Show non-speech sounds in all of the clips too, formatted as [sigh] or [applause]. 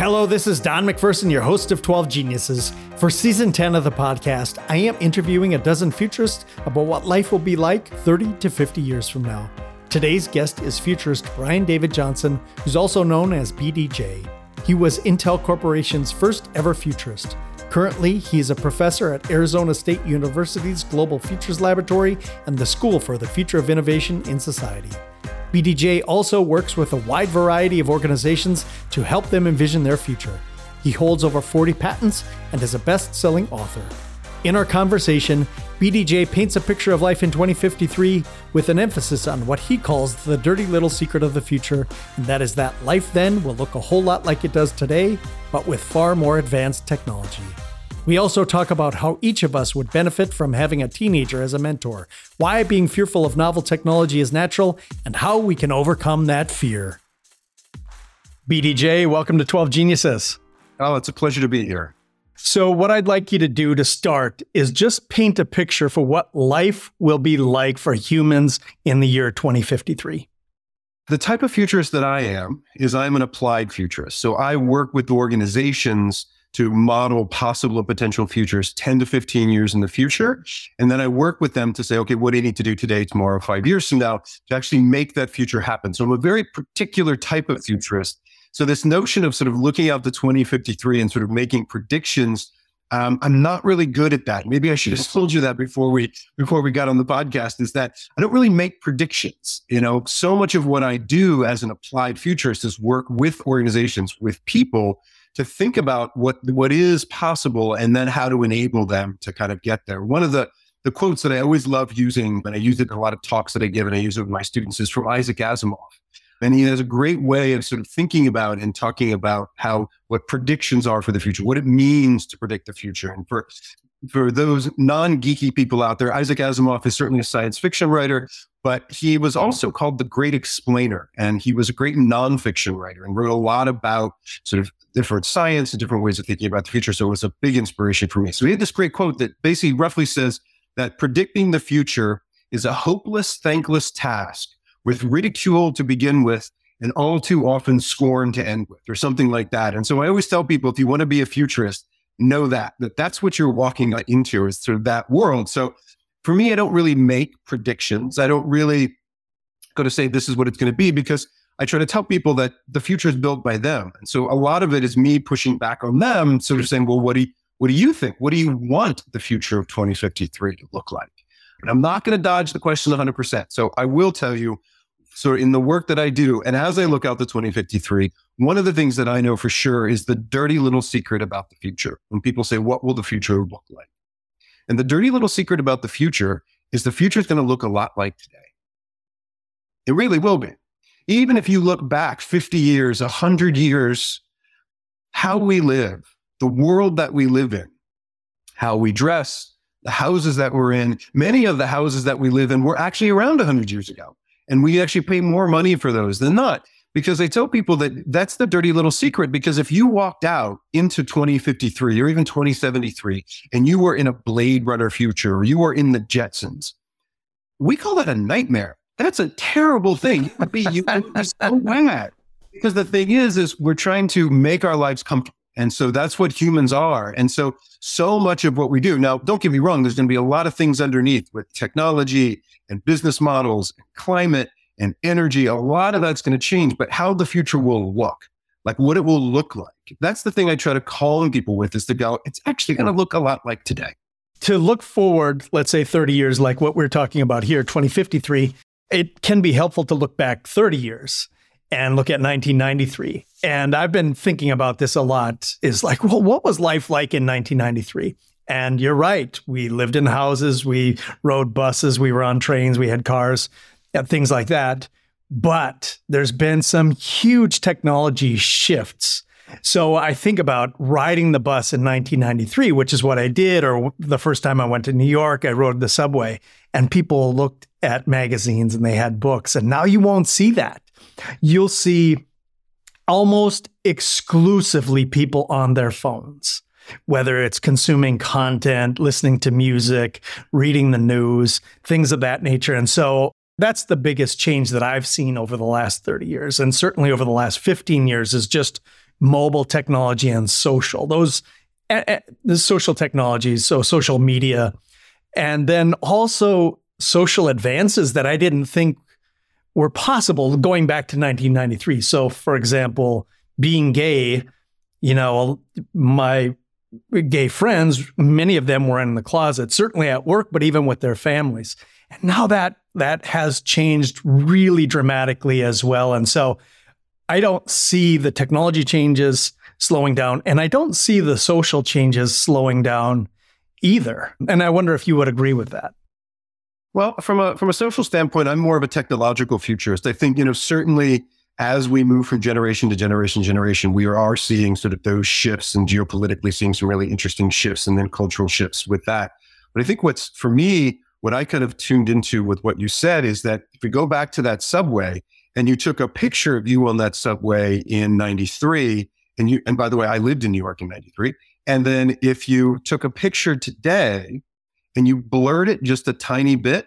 Hello, this is Don MacPherson, your host of 12 Geniuses. For season 10 of the podcast, I am interviewing a dozen futurists about what life will be like 30 to 50 years from now. Today's guest is futurist Brian David Johnson, who's also known as BDJ. He was Intel Corporation's first ever futurist. Currently, he is a professor at Arizona State University's Global Futures Laboratory and the School for the Future of Innovation in Society. BDJ also works with a wide variety of organizations to help them envision their future. He holds over 40 patents and is a best selling author. In our conversation, BDJ paints a picture of life in 2053 with an emphasis on what he calls the dirty little secret of the future, and that is that life then will look a whole lot like it does today, but with far more advanced technology. We also talk about how each of us would benefit from having a teenager as a mentor, why being fearful of novel technology is natural, and how we can overcome that fear. BDJ, welcome to 12 Geniuses. Oh, it's a pleasure to be here. So, what I'd like you to do to start is just paint a picture for what life will be like for humans in the year 2053. The type of futurist that I am is I'm an applied futurist. So, I work with organizations to model possible and potential futures 10 to 15 years in the future. And then I work with them to say, okay, what do you need to do today, tomorrow, five years from now to actually make that future happen? So I'm a very particular type of futurist. So this notion of sort of looking out to 2053 and sort of making predictions um, I'm not really good at that. Maybe I should have told you that before we before we got on the podcast. Is that I don't really make predictions. You know, so much of what I do as an applied futurist is work with organizations, with people to think about what what is possible and then how to enable them to kind of get there. One of the the quotes that I always love using, and I use it in a lot of talks that I give and I use it with my students, is from Isaac Asimov. And he has a great way of sort of thinking about and talking about how what predictions are for the future, what it means to predict the future. And for for those non-geeky people out there, Isaac Asimov is certainly a science fiction writer, but he was also called the great explainer. And he was a great nonfiction writer and wrote a lot about sort of different science and different ways of thinking about the future. So it was a big inspiration for me. So he had this great quote that basically roughly says that predicting the future is a hopeless, thankless task with ridicule to begin with and all too often scorn to end with, or something like that. And so I always tell people if you want to be a futurist, know that, that that's what you're walking into is sort of that world. So for me, I don't really make predictions. I don't really go to say this is what it's going to be because I try to tell people that the future is built by them. And so a lot of it is me pushing back on them, sort of saying, well, what do you, what do you think? What do you want the future of 2053 to look like? And I'm not going to dodge the question 100%. So I will tell you, so in the work that I do, and as I look out to 2053, one of the things that I know for sure is the dirty little secret about the future. When people say, what will the future look like? And the dirty little secret about the future is the future is going to look a lot like today. It really will be even if you look back 50 years, 100 years, how we live, the world that we live in, how we dress, the houses that we're in, many of the houses that we live in were actually around 100 years ago. And we actually pay more money for those than not. Because I tell people that that's the dirty little secret. Because if you walked out into 2053 or even 2073 and you were in a Blade Runner future or you were in the Jetsons, we call that a nightmare. That's a terrible thing. You be, you would be so [laughs] mad. Because the thing is, is we're trying to make our lives comfortable. And so that's what humans are. And so, so much of what we do now, don't get me wrong, there's going to be a lot of things underneath with technology and business models, and climate and energy. A lot of that's going to change, but how the future will look, like what it will look like. That's the thing I try to call in people with is to go, it's actually going to look a lot like today. To look forward, let's say 30 years, like what we're talking about here, 2053, it can be helpful to look back 30 years and look at 1993. And I've been thinking about this a lot is like, well, what was life like in 1993? And you're right. We lived in houses, we rode buses, we were on trains, we had cars, and things like that. But there's been some huge technology shifts. So I think about riding the bus in 1993, which is what I did, or the first time I went to New York, I rode the subway, and people looked at magazines and they had books. And now you won't see that. You'll see almost exclusively people on their phones, whether it's consuming content, listening to music, reading the news, things of that nature. And so that's the biggest change that I've seen over the last 30 years. And certainly over the last 15 years is just mobile technology and social. Those uh, the social technologies, so social media, and then also social advances that I didn't think were possible going back to 1993. So, for example, being gay, you know, my gay friends, many of them were in the closet, certainly at work, but even with their families. And now that that has changed really dramatically as well. And so I don't see the technology changes slowing down, and I don't see the social changes slowing down either. And I wonder if you would agree with that. Well, from a from a social standpoint, I'm more of a technological futurist. I think, you know, certainly as we move from generation to generation generation, we are seeing sort of those shifts and geopolitically seeing some really interesting shifts and then cultural shifts with that. But I think what's for me, what I kind of tuned into with what you said is that if we go back to that subway and you took a picture of you on that subway in 93, and you, and by the way, I lived in New York in 93. And then if you took a picture today and you blurred it just a tiny bit,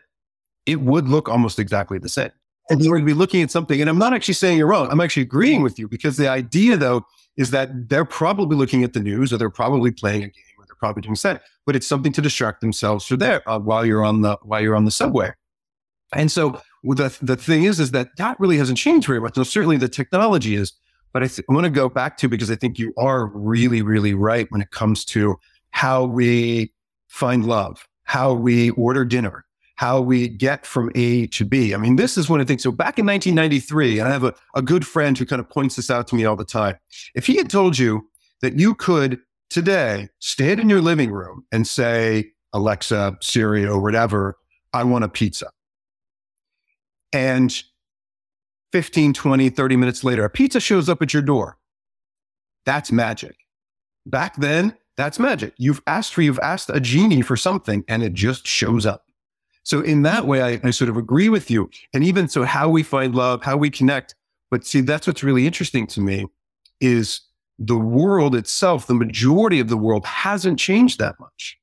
it would look almost exactly the same and you would be looking at something. And I'm not actually saying you're wrong. I'm actually agreeing with you because the idea, though, is that they're probably looking at the news or they're probably playing a game or they're probably doing set, but it's something to distract themselves for there uh, while you're on the while you're on the subway. And so the the thing is, is that that really hasn't changed very much. Now, certainly the technology is, but I, th- I want to go back to because I think you are really, really right when it comes to how we find love, how we order dinner, how we get from A to B. I mean, this is one of the things. So back in 1993, and I have a, a good friend who kind of points this out to me all the time. If he had told you that you could today stand in your living room and say, Alexa, Siri, or whatever, I want a pizza. And 15, 20, 30 minutes later, a pizza shows up at your door. That's magic. Back then, that's magic. You've asked for, you've asked a genie for something and it just shows up. So in that way, I, I sort of agree with you. And even so, how we find love, how we connect. But see, that's what's really interesting to me is the world itself, the majority of the world hasn't changed that much.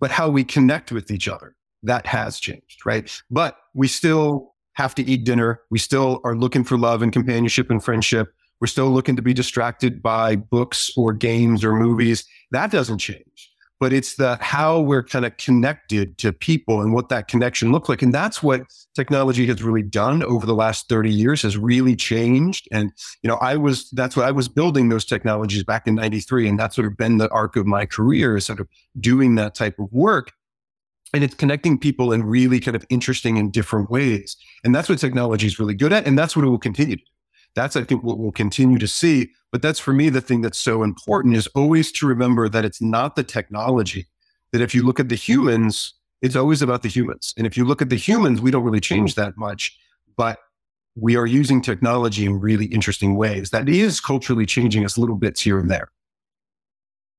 But how we connect with each other, that has changed, right? But we still have to eat dinner. We still are looking for love and companionship and friendship. We're still looking to be distracted by books or games or movies. That doesn't change but it's the how we're kind of connected to people and what that connection looks like. And that's what technology has really done over the last 30 years has really changed. And, you know, I was, that's what I was building those technologies back in 93. And that's sort of been the arc of my career is sort of doing that type of work. And it's connecting people in really kind of interesting and different ways. And that's what technology is really good at. And that's what it will continue to do. That's, I think, what we'll continue to see. But that's for me, the thing that's so important is always to remember that it's not the technology. That if you look at the humans, it's always about the humans. And if you look at the humans, we don't really change that much, but we are using technology in really interesting ways that is culturally changing us little bits here and there.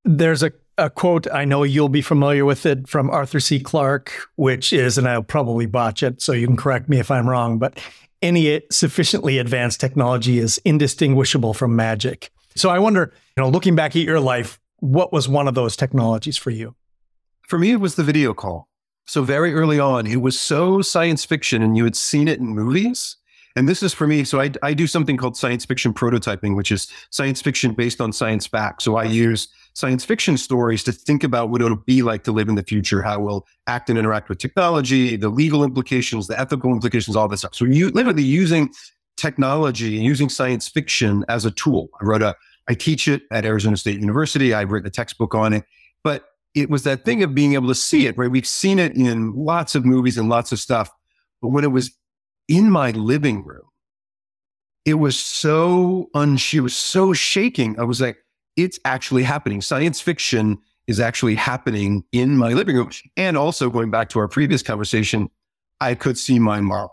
There's a, a quote, I know you'll be familiar with it from Arthur C. Clarke, which is, and I'll probably botch it, so you can correct me if I'm wrong, but any sufficiently advanced technology is indistinguishable from magic. So I wonder, you know, looking back at your life, what was one of those technologies for you? For me, it was the video call. So very early on, it was so science fiction and you had seen it in movies and this is for me. So I, I do something called science fiction prototyping, which is science fiction based on science facts. So I use science fiction stories to think about what it'll be like to live in the future, how we'll act and interact with technology, the legal implications, the ethical implications, all this stuff. So you literally using technology and using science fiction as a tool. I wrote a, I teach it at Arizona State University. I've written a textbook on it, but it was that thing of being able to see it, right? We've seen it in lots of movies and lots of stuff. But when it was in my living room, it was so un she was so shaking. I was like, it's actually happening. Science fiction is actually happening in my living room. And also going back to our previous conversation, I could see my mom.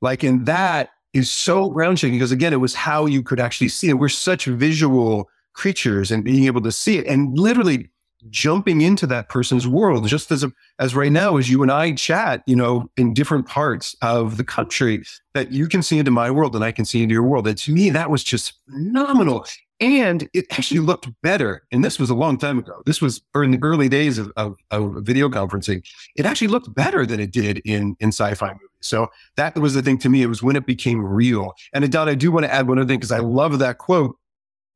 Like, and that is so ground shaking because again, it was how you could actually see it. We're such visual creatures and being able to see it and literally jumping into that person's world just as a, as right now as you and I chat, you know, in different parts of the country that you can see into my world and I can see into your world. And to me, that was just phenomenal. And it actually looked better. And this was a long time ago. This was in the early days of, of, of video conferencing. It actually looked better than it did in, in sci-fi movies. So that was the thing to me. It was when it became real. And Don, I do want to add one other thing because I love that quote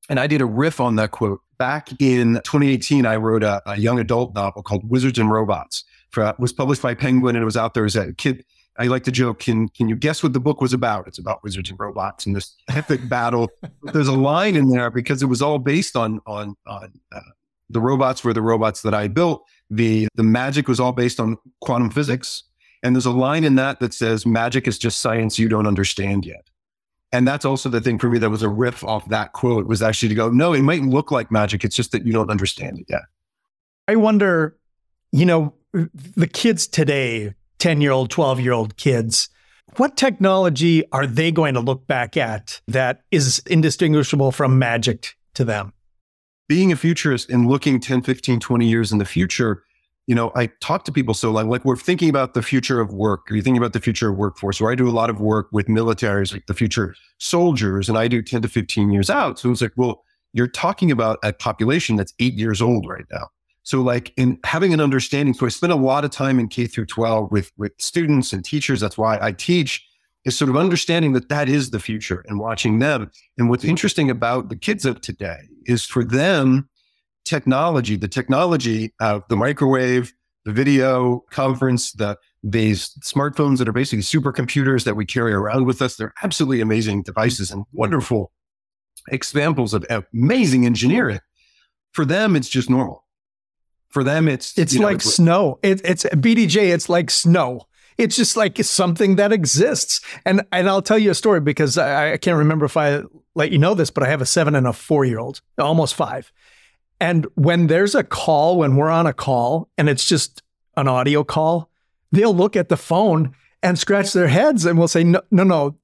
And I did a riff on that quote. Back in 2018, I wrote a, a young adult novel called Wizards and Robots. For, it was published by Penguin and it was out there as a kid. I like to joke, can, can you guess what the book was about? It's about wizards and robots and this [laughs] epic battle. There's a line in there because it was all based on, on, on uh, the robots were the robots that I built. The, the magic was all based on quantum physics. And there's a line in that that says, magic is just science you don't understand yet. And that's also the thing for me that was a riff off that quote was actually to go, no, it might look like magic. It's just that you don't understand it yet. I wonder, you know, the kids today, 10 year old, 12 year old kids, what technology are they going to look back at that is indistinguishable from magic to them? Being a futurist and looking 10, 15, 20 years in the future, you know, I talk to people so like, like we're thinking about the future of work. Are you thinking about the future of workforce? Where I do a lot of work with militaries, like the future soldiers, and I do 10 to 15 years out. So it's like, well, you're talking about a population that's eight years old right now. So like in having an understanding. So I spend a lot of time in K through 12 with, with students and teachers. That's why I teach is sort of understanding that that is the future and watching them. And what's interesting about the kids of today is for them, technology, the technology of the microwave, the video conference, the these smartphones that are basically supercomputers that we carry around with us. They're absolutely amazing devices and wonderful examples of amazing engineering. For them, it's just normal. For them, it's it's like know, snow. It, it's BDJ. It's like snow. It's just like something that exists. And and I'll tell you a story because I, I can't remember if I let you know this, but I have a seven and a four year old, almost five. And when there's a call, when we're on a call and it's just an audio call, they'll look at the phone and scratch their heads and we'll say, no, no, no,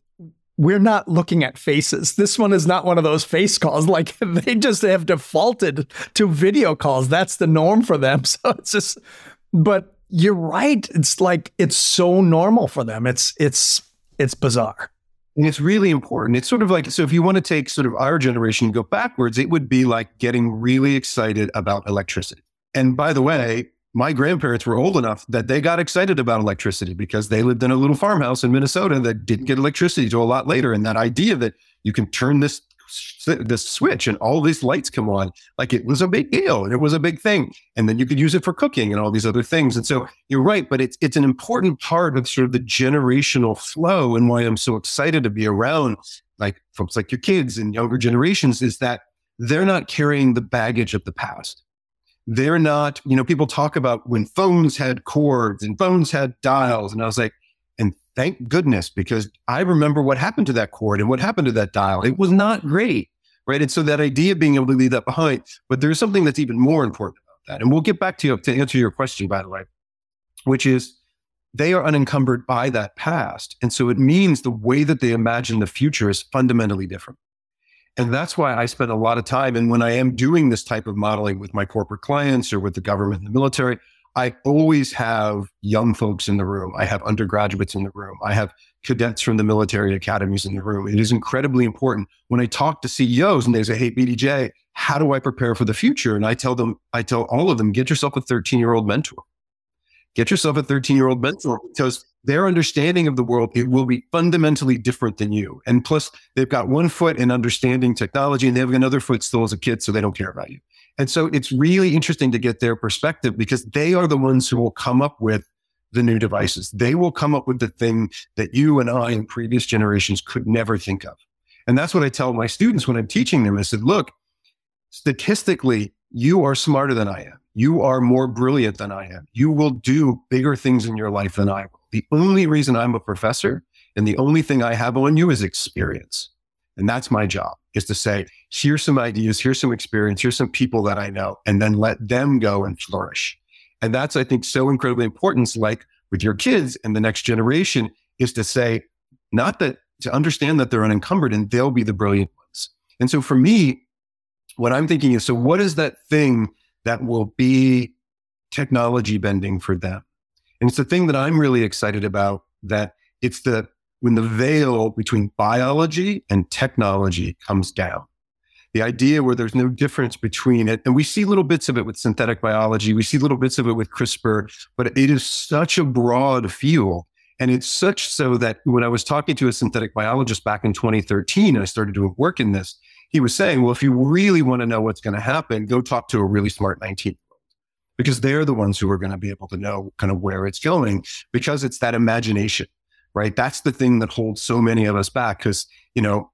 we're not looking at faces. This one is not one of those face calls. [laughs] Like they just have defaulted to video calls. That's the norm for them. [laughs] So it's just, but you're right. It's like, it's so normal for them. It's, it's, it's bizarre. And it's really important. It's sort of like, so if you want to take sort of our generation and go backwards, it would be like getting really excited about electricity. And by the way, my grandparents were old enough that they got excited about electricity because they lived in a little farmhouse in Minnesota that didn't get electricity until a lot later. And that idea that you can turn this this switch and all these lights come on. Like it was a big deal and it was a big thing. And then you could use it for cooking and all these other things. And so you're right, but it's it's an important part of sort of the generational flow and why I'm so excited to be around like folks like your kids and younger generations is that they're not carrying the baggage of the past. They're not, you know, people talk about when phones had cords and phones had dials. And I was like, and Thank goodness, because I remember what happened to that cord and what happened to that dial. It was not great, right? And so that idea of being able to leave that behind, but there's something that's even more important about that. And we'll get back to you to answer your question, by the way, which is they are unencumbered by that past. And so it means the way that they imagine the future is fundamentally different. And that's why I spend a lot of time. And when I am doing this type of modeling with my corporate clients or with the government and the military, I always have young folks in the room. I have undergraduates in the room. I have cadets from the military academies in the room. It is incredibly important when I talk to CEOs and they say, Hey, BDJ, how do I prepare for the future? And I tell them, I tell all of them, get yourself a 13 year old mentor. Get yourself a 13 year old mentor because their understanding of the world, it will be fundamentally different than you. And plus, they've got one foot in understanding technology and they have another foot still as a kid, so they don't care about you. And so it's really interesting to get their perspective because they are the ones who will come up with the new devices. They will come up with the thing that you and I and previous generations could never think of. And that's what I tell my students when I'm teaching them. I said, look, statistically, you are smarter than I am. You are more brilliant than I am. You will do bigger things in your life than I will. The only reason I'm a professor and the only thing I have on you is experience. And that's my job is to say, here's some ideas, here's some experience, here's some people that I know, and then let them go and flourish. And that's, I think, so incredibly important. like with your kids and the next generation is to say, not that to understand that they're unencumbered and they'll be the brilliant ones. And so for me, what I'm thinking is, so what is that thing that will be technology bending for them? And it's the thing that I'm really excited about that it's the when the veil between biology and technology comes down. The idea where there's no difference between it, and we see little bits of it with synthetic biology, we see little bits of it with CRISPR, but it is such a broad field. And it's such so that when I was talking to a synthetic biologist back in 2013, I started doing work in this. He was saying, well, if you really want to know what's going to happen, go talk to a really smart 19 year old because they're the ones who are going to be able to know kind of where it's going because it's that imagination, right? That's the thing that holds so many of us back because, you know,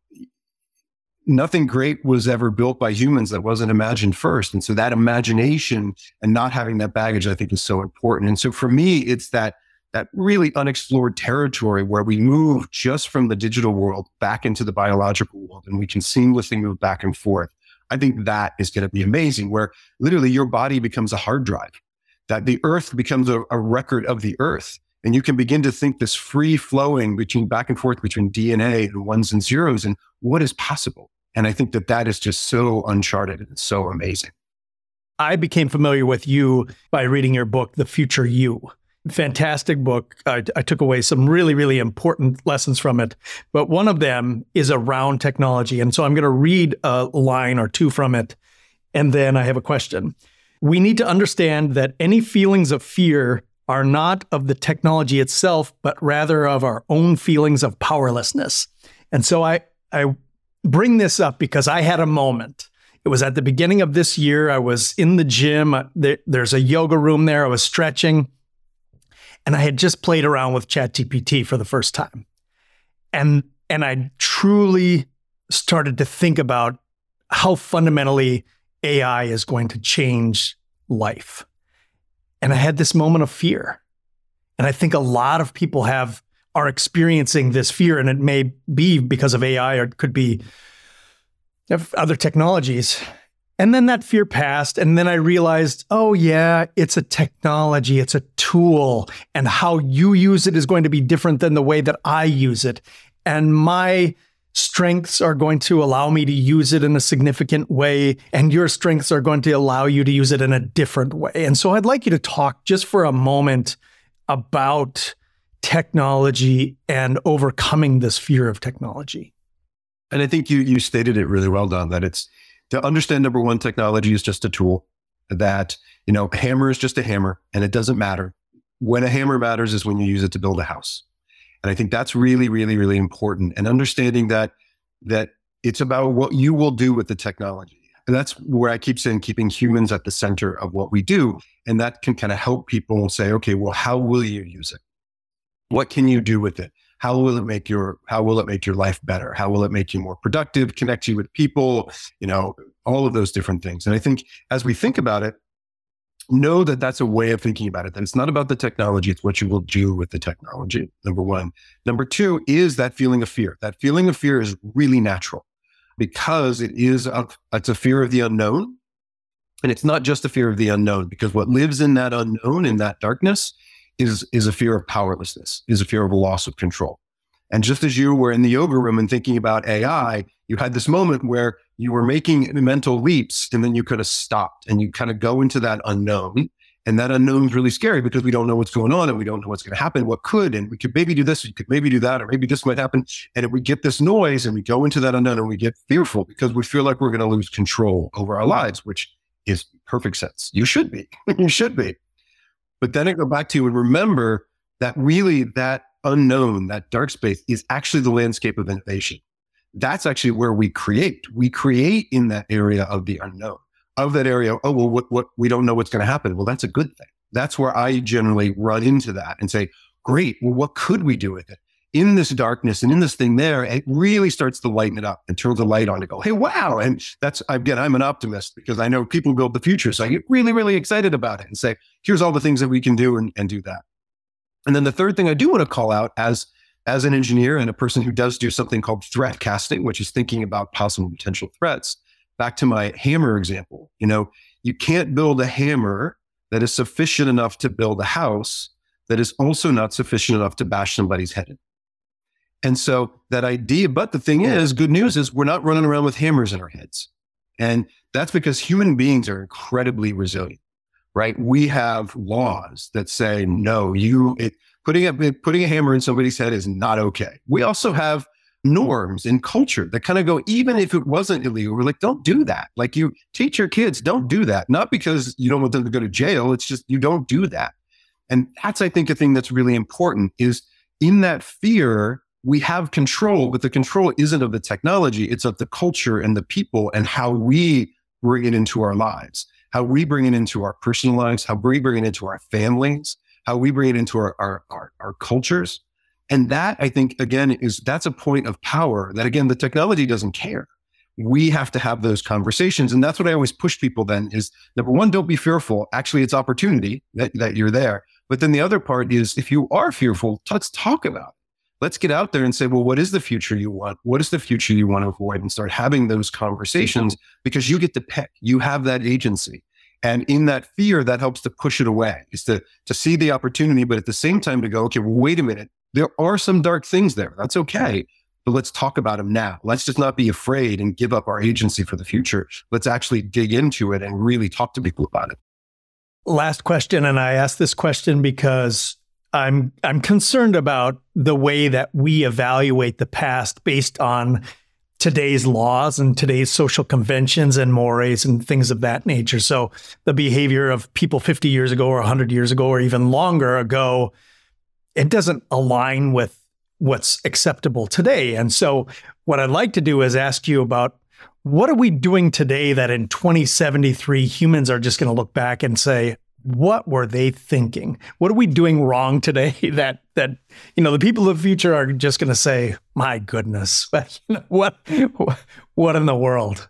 nothing great was ever built by humans that wasn't imagined first. And so that imagination and not having that baggage, I think is so important. And so for me, it's that that really unexplored territory where we move just from the digital world back into the biological world and we can seamlessly move back and forth. I think that is going to be amazing, where literally your body becomes a hard drive, that the earth becomes a, a record of the earth. And you can begin to think this free flowing between back and forth between DNA and ones and zeros and what is possible. And I think that that is just so uncharted and so amazing. I became familiar with you by reading your book, The Future You fantastic book. I, I, took away some really, really important lessons from it. But one of them is around technology. And so I'm going to read a line or two from it. And then I have a question. We need to understand that any feelings of fear are not of the technology itself, but rather of our own feelings of powerlessness. And so I, I bring this up because I had a moment. It was at the beginning of this year. I was in the gym. There's a yoga room there. I was stretching and I had just played around with ChatGPT for the first time. And and I truly started to think about how fundamentally AI is going to change life. And I had this moment of fear. And I think a lot of people have are experiencing this fear and it may be because of AI or it could be other technologies. And then that fear passed. And then I realized, oh, yeah, it's a technology, it's a tool, and how you use it is going to be different than the way that I use it. And my strengths are going to allow me to use it in a significant way, and your strengths are going to allow you to use it in a different way. And so I'd like you to talk just for a moment about technology and overcoming this fear of technology. And I think you you stated it really well, Don, that it's to understand number one, technology is just a tool that, you know, a hammer is just a hammer and it doesn't matter. When a hammer matters is when you use it to build a house. And I think that's really, really, really important. And understanding that that it's about what you will do with the technology. And that's where I keep saying keeping humans at the center of what we do. And that can kind of help people say, okay, well, how will you use it? What can you do with it? How will it make your how will it make your life better? How will it make you more productive connect you with people you know all of those different things. And i think as we think about it know that that's a way of thinking about it that it's not about the technology it's what you will do with the technology number one. Number two is that feeling of fear. That feeling of fear is really natural because it is a, it's a fear of the unknown. And it's not just a fear of the unknown because what lives in that unknown in that darkness is is a fear of powerlessness, is a fear of a loss of control. And just as you were in the yoga room and thinking about AI, you had this moment where you were making mental leaps and then you could have stopped and you kind of go into that unknown. And that unknown is really scary because we don't know what's going on and we don't know what's going to happen, what could, and we could maybe do this, we could maybe do that, or maybe this might happen. And if we get this noise and we go into that unknown and we get fearful because we feel like we're going to lose control over our lives, which is perfect sense. You should be. [laughs] you should be. But then I go back to you and remember that really that unknown, that dark space is actually the landscape of innovation. That's actually where we create. We create in that area of the unknown, of that area. Oh, well, what, what we don't know what's going to happen. Well, that's a good thing. That's where I generally run into that and say, great. Well, what could we do with it? In this darkness and in this thing there, it really starts to lighten it up and turns the light on to go, hey, wow. And that's, again, I'm an optimist because I know people build the future. So I get really, really excited about it and say, here's all the things that we can do and, and do that. And then the third thing I do want to call out as, as an engineer and a person who does do something called threat casting, which is thinking about possible potential threats. Back to my hammer example, you know, you can't build a hammer that is sufficient enough to build a house that is also not sufficient enough to bash somebody's head in. And so that idea, but the thing is, good news is we're not running around with hammers in our heads. And that's because human beings are incredibly resilient, right? We have laws that say, no, you, it, putting a, putting a hammer in somebody's head is not okay. We also have norms and culture that kind of go, even if it wasn't illegal, we're like, don't do that. Like you teach your kids, don't do that. Not because you don't want them to go to jail. It's just, you don't do that. And that's, I think, a thing that's really important is in that fear, we have control, but the control isn't of the technology, it's of the culture and the people and how we bring it into our lives, how we bring it into our personal lives, how we bring it into our families, how we bring it into our, our, our, our cultures. And that I think again is that's a point of power that again, the technology doesn't care. We have to have those conversations. And that's what I always push people then is number one, don't be fearful. Actually, it's opportunity that, that you're there. But then the other part is if you are fearful, let's talk about it let's get out there and say, well, what is the future you want? What is the future you want to avoid? And start having those conversations because you get to pick. You have that agency. And in that fear, that helps to push it away, is to, to see the opportunity, but at the same time to go, okay, well, wait a minute. There are some dark things there. That's okay. But let's talk about them now. Let's just not be afraid and give up our agency for the future. Let's actually dig into it and really talk to people about it. Last question. And I ask this question because I'm I'm concerned about the way that we evaluate the past based on today's laws and today's social conventions and mores and things of that nature. So the behavior of people 50 years ago or 100 years ago or even longer ago it doesn't align with what's acceptable today. And so what I'd like to do is ask you about what are we doing today that in 2073 humans are just going to look back and say, what were they thinking? What are we doing wrong today [laughs] that that you know the people of the future are just going to say, "My goodness, [laughs] what what in the world?"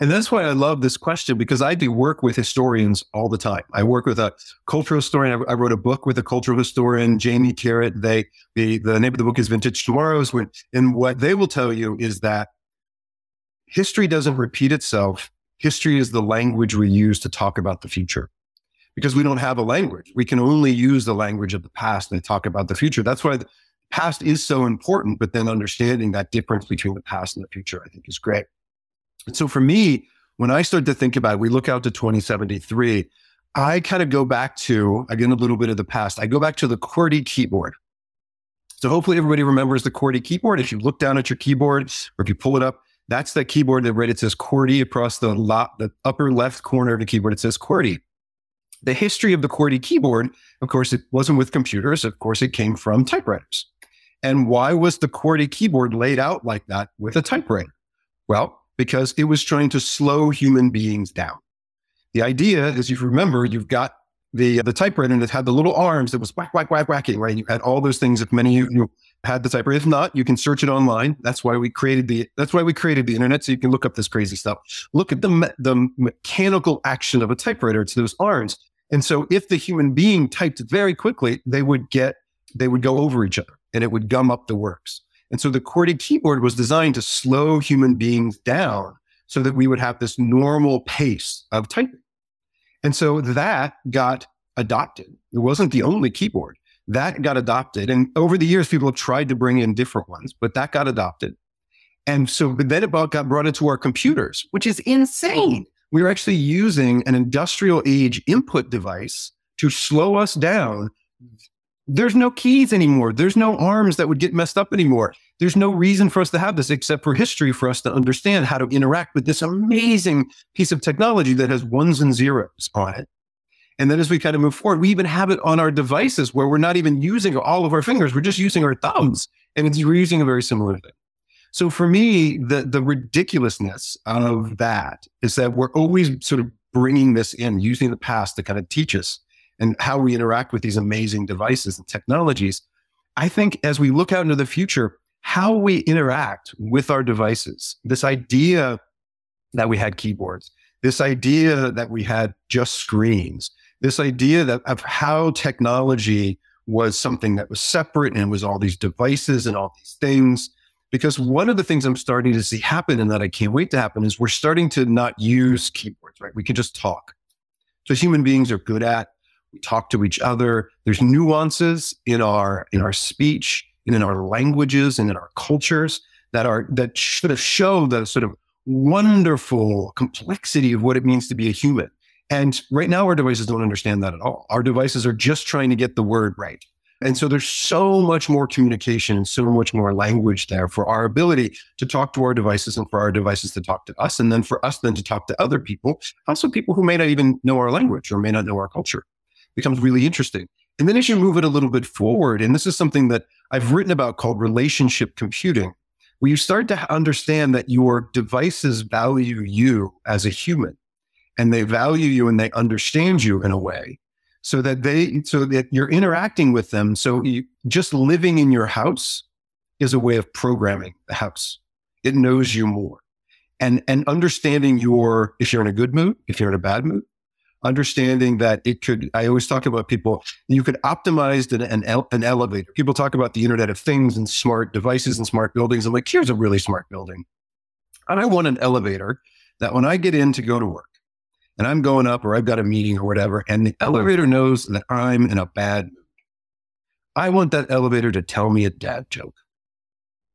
And that's why I love this question because I do work with historians all the time. I work with a cultural historian. I wrote a book with a cultural historian, Jamie Carrott. They the the name of the book is Vintage Tomorrows. And what they will tell you is that history doesn't repeat itself. History is the language we use to talk about the future because we don't have a language. We can only use the language of the past and talk about the future. That's why the past is so important, but then understanding that difference between the past and the future, I think is great. And so for me, when I start to think about it, we look out to 2073, I kind of go back to, again, a little bit of the past. I go back to the QWERTY keyboard. So hopefully everybody remembers the QWERTY keyboard. If you look down at your keyboard or if you pull it up, that's the keyboard that right, it says QWERTY across the, the upper left corner of the keyboard. It says QWERTY the history of the QWERTY keyboard, of course, it wasn't with computers. Of course, it came from typewriters. And why was the QWERTY keyboard laid out like that with a typewriter? Well, because it was trying to slow human beings down. The idea, as you remember, you've got the uh, the typewriter it had the little arms that was whack, whack, whack, whacking, right? You had all those things. If many of you had the typewriter, if not, you can search it online. That's why we created the that's why we created the internet, so you can look up this crazy stuff. Look at the the mechanical action of a typewriter to those arms. And so if the human being typed very quickly, they would get, they would go over each other and it would gum up the works. And so the QWERTY keyboard was designed to slow human beings down so that we would have this normal pace of typing. And so that got adopted. It wasn't the only keyboard that got adopted. And over the years, people have tried to bring in different ones, but that got adopted. And so then it got brought into our computers, which is insane we are actually using an industrial age input device to slow us down. There's no keys anymore. There's no arms that would get messed up anymore. There's no reason for us to have this except for history for us to understand how to interact with this amazing piece of technology that has ones and zeros on it. And then as we kind of move forward, we even have it on our devices where we're not even using all of our fingers. We're just using our thumbs. And it's, we're using a very similar thing. So for me, the the ridiculousness of that is that we're always sort of bringing this in, using the past to kind of teach us and how we interact with these amazing devices and technologies. I think as we look out into the future, how we interact with our devices, this idea that we had keyboards, this idea that we had just screens, this idea that of how technology was something that was separate and it was all these devices and all these things because one of the things I'm starting to see happen and that I can't wait to happen is we're starting to not use keyboards, right? We can just talk. So human beings are good at. We talk to each other. There's nuances in our in our speech and in our languages and in our cultures that are that should have show the sort of wonderful complexity of what it means to be a human. And right now, our devices don't understand that at all. Our devices are just trying to get the word right. And so there's so much more communication and so much more language there for our ability to talk to our devices and for our devices to talk to us. And then for us then to talk to other people, also people who may not even know our language or may not know our culture. It becomes really interesting. And then as you move it a little bit forward, and this is something that I've written about called relationship computing, where you start to understand that your devices value you as a human and they value you and they understand you in a way so that they so that you're interacting with them. So you, just living in your house is a way of programming the house. It knows you more. And and understanding your if you're in a good mood if you're in a bad mood understanding that it could i always talk about people you could optimize an, an, an elevator. People talk about the internet of things and smart devices and smart buildings. I'm like here's a really smart building. And i want an elevator that when i get in to go to work and I'm going up or I've got a meeting or whatever, and the elevator knows that I'm in a bad mood. I want that elevator to tell me a dad joke.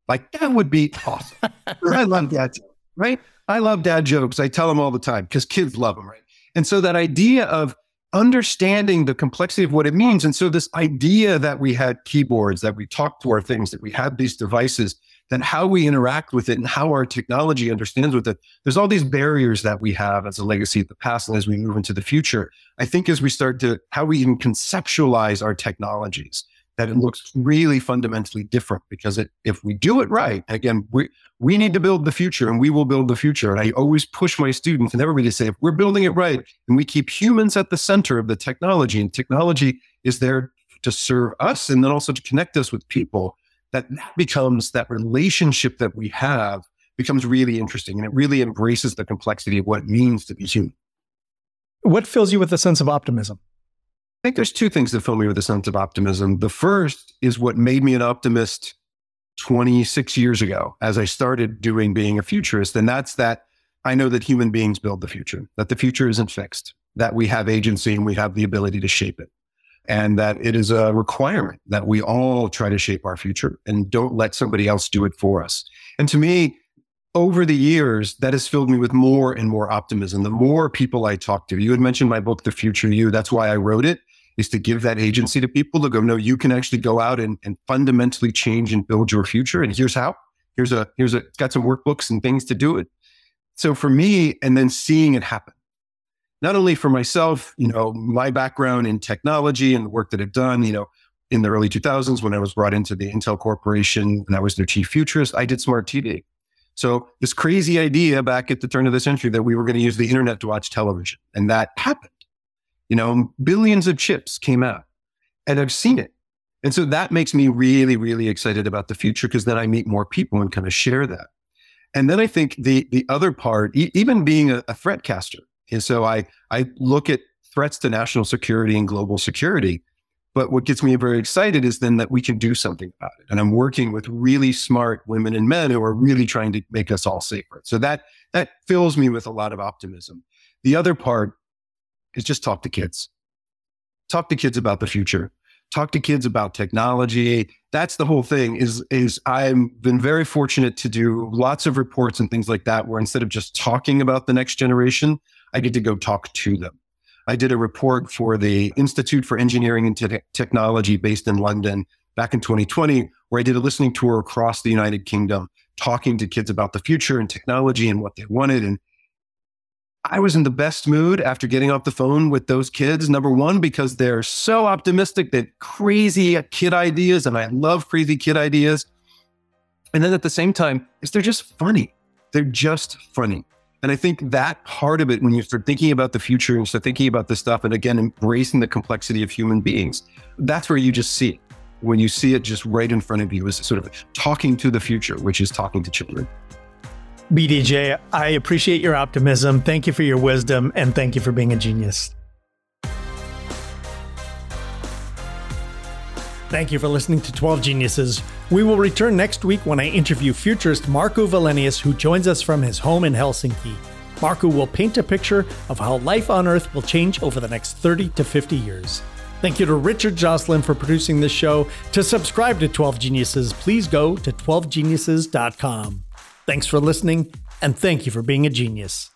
Like that would be awesome. [laughs] I love dad jokes, right? I love dad jokes. I tell them all the time because kids love them, right? And so that idea of understanding the complexity of what it means. And so this idea that we had keyboards, that we talked to our things, that we had these devices then how we interact with it and how our technology understands with it. There's all these barriers that we have as a legacy of the past and as we move into the future. I think as we start to how we even conceptualize our technologies, that it looks really fundamentally different because it, if we do it right, again, we, we need to build the future and we will build the future. And I always push my students and everybody to say, if we're building it right and we keep humans at the center of the technology and technology is there to serve us and then also to connect us with people, that becomes that relationship that we have becomes really interesting and it really embraces the complexity of what it means to be human. What fills you with a sense of optimism? I think there's two things that fill me with a sense of optimism. The first is what made me an optimist 26 years ago as I started doing being a futurist. And that's that I know that human beings build the future, that the future isn't fixed, that we have agency and we have the ability to shape it and that it is a requirement that we all try to shape our future and don't let somebody else do it for us. And to me, over the years, that has filled me with more and more optimism. The more people I talk to, you had mentioned my book, The Future You. That's why I wrote it, is to give that agency to people to go, no, you can actually go out and, and fundamentally change and build your future. And here's how. Here's a, here's a, got some workbooks and things to do it. So for me, and then seeing it happen, not only for myself, you know, my background in technology and the work that I've done, you know, in the early 2000s when I was brought into the Intel Corporation and I was their chief futurist, I did smart TV. So this crazy idea back at the turn of the century that we were going to use the internet to watch television, and that happened. You know, billions of chips came out, and I've seen it. And so that makes me really, really excited about the future because then I meet more people and kind of share that. And then I think the the other part, e- even being a, a threat caster, and so I, I look at threats to national security and global security. But what gets me very excited is then that we can do something about it. And I'm working with really smart women and men who are really trying to make us all safer. So that that fills me with a lot of optimism. The other part is just talk to kids. Talk to kids about the future. Talk to kids about technology. That's the whole thing is is I've been very fortunate to do lots of reports and things like that where instead of just talking about the next generation, I get to go talk to them. I did a report for the Institute for Engineering and Te- Technology based in London back in 2020, where I did a listening tour across the United Kingdom, talking to kids about the future and technology and what they wanted. And I was in the best mood after getting off the phone with those kids. Number one, because they're so optimistic, that crazy kid ideas, and I love crazy kid ideas. And then at the same time, is they're just funny. They're just funny. And I think that part of it, when you start thinking about the future and start thinking about this stuff, and again, embracing the complexity of human beings, that's where you just see it. When you see it just right in front of you, is sort of talking to the future, which is talking to children. BDJ, I appreciate your optimism. Thank you for your wisdom, and thank you for being a genius. Thank you for listening to 12 Geniuses. We will return next week when I interview futurist Markku Wilenius, who joins us from his home in Helsinki. Markku will paint a picture of how life on Earth will change over the next 30 to 50 years. Thank you to Richard Jocelyn for producing this show. To subscribe to 12 Geniuses, please go to 12geniuses.com. Thanks for listening, and thank you for being a genius.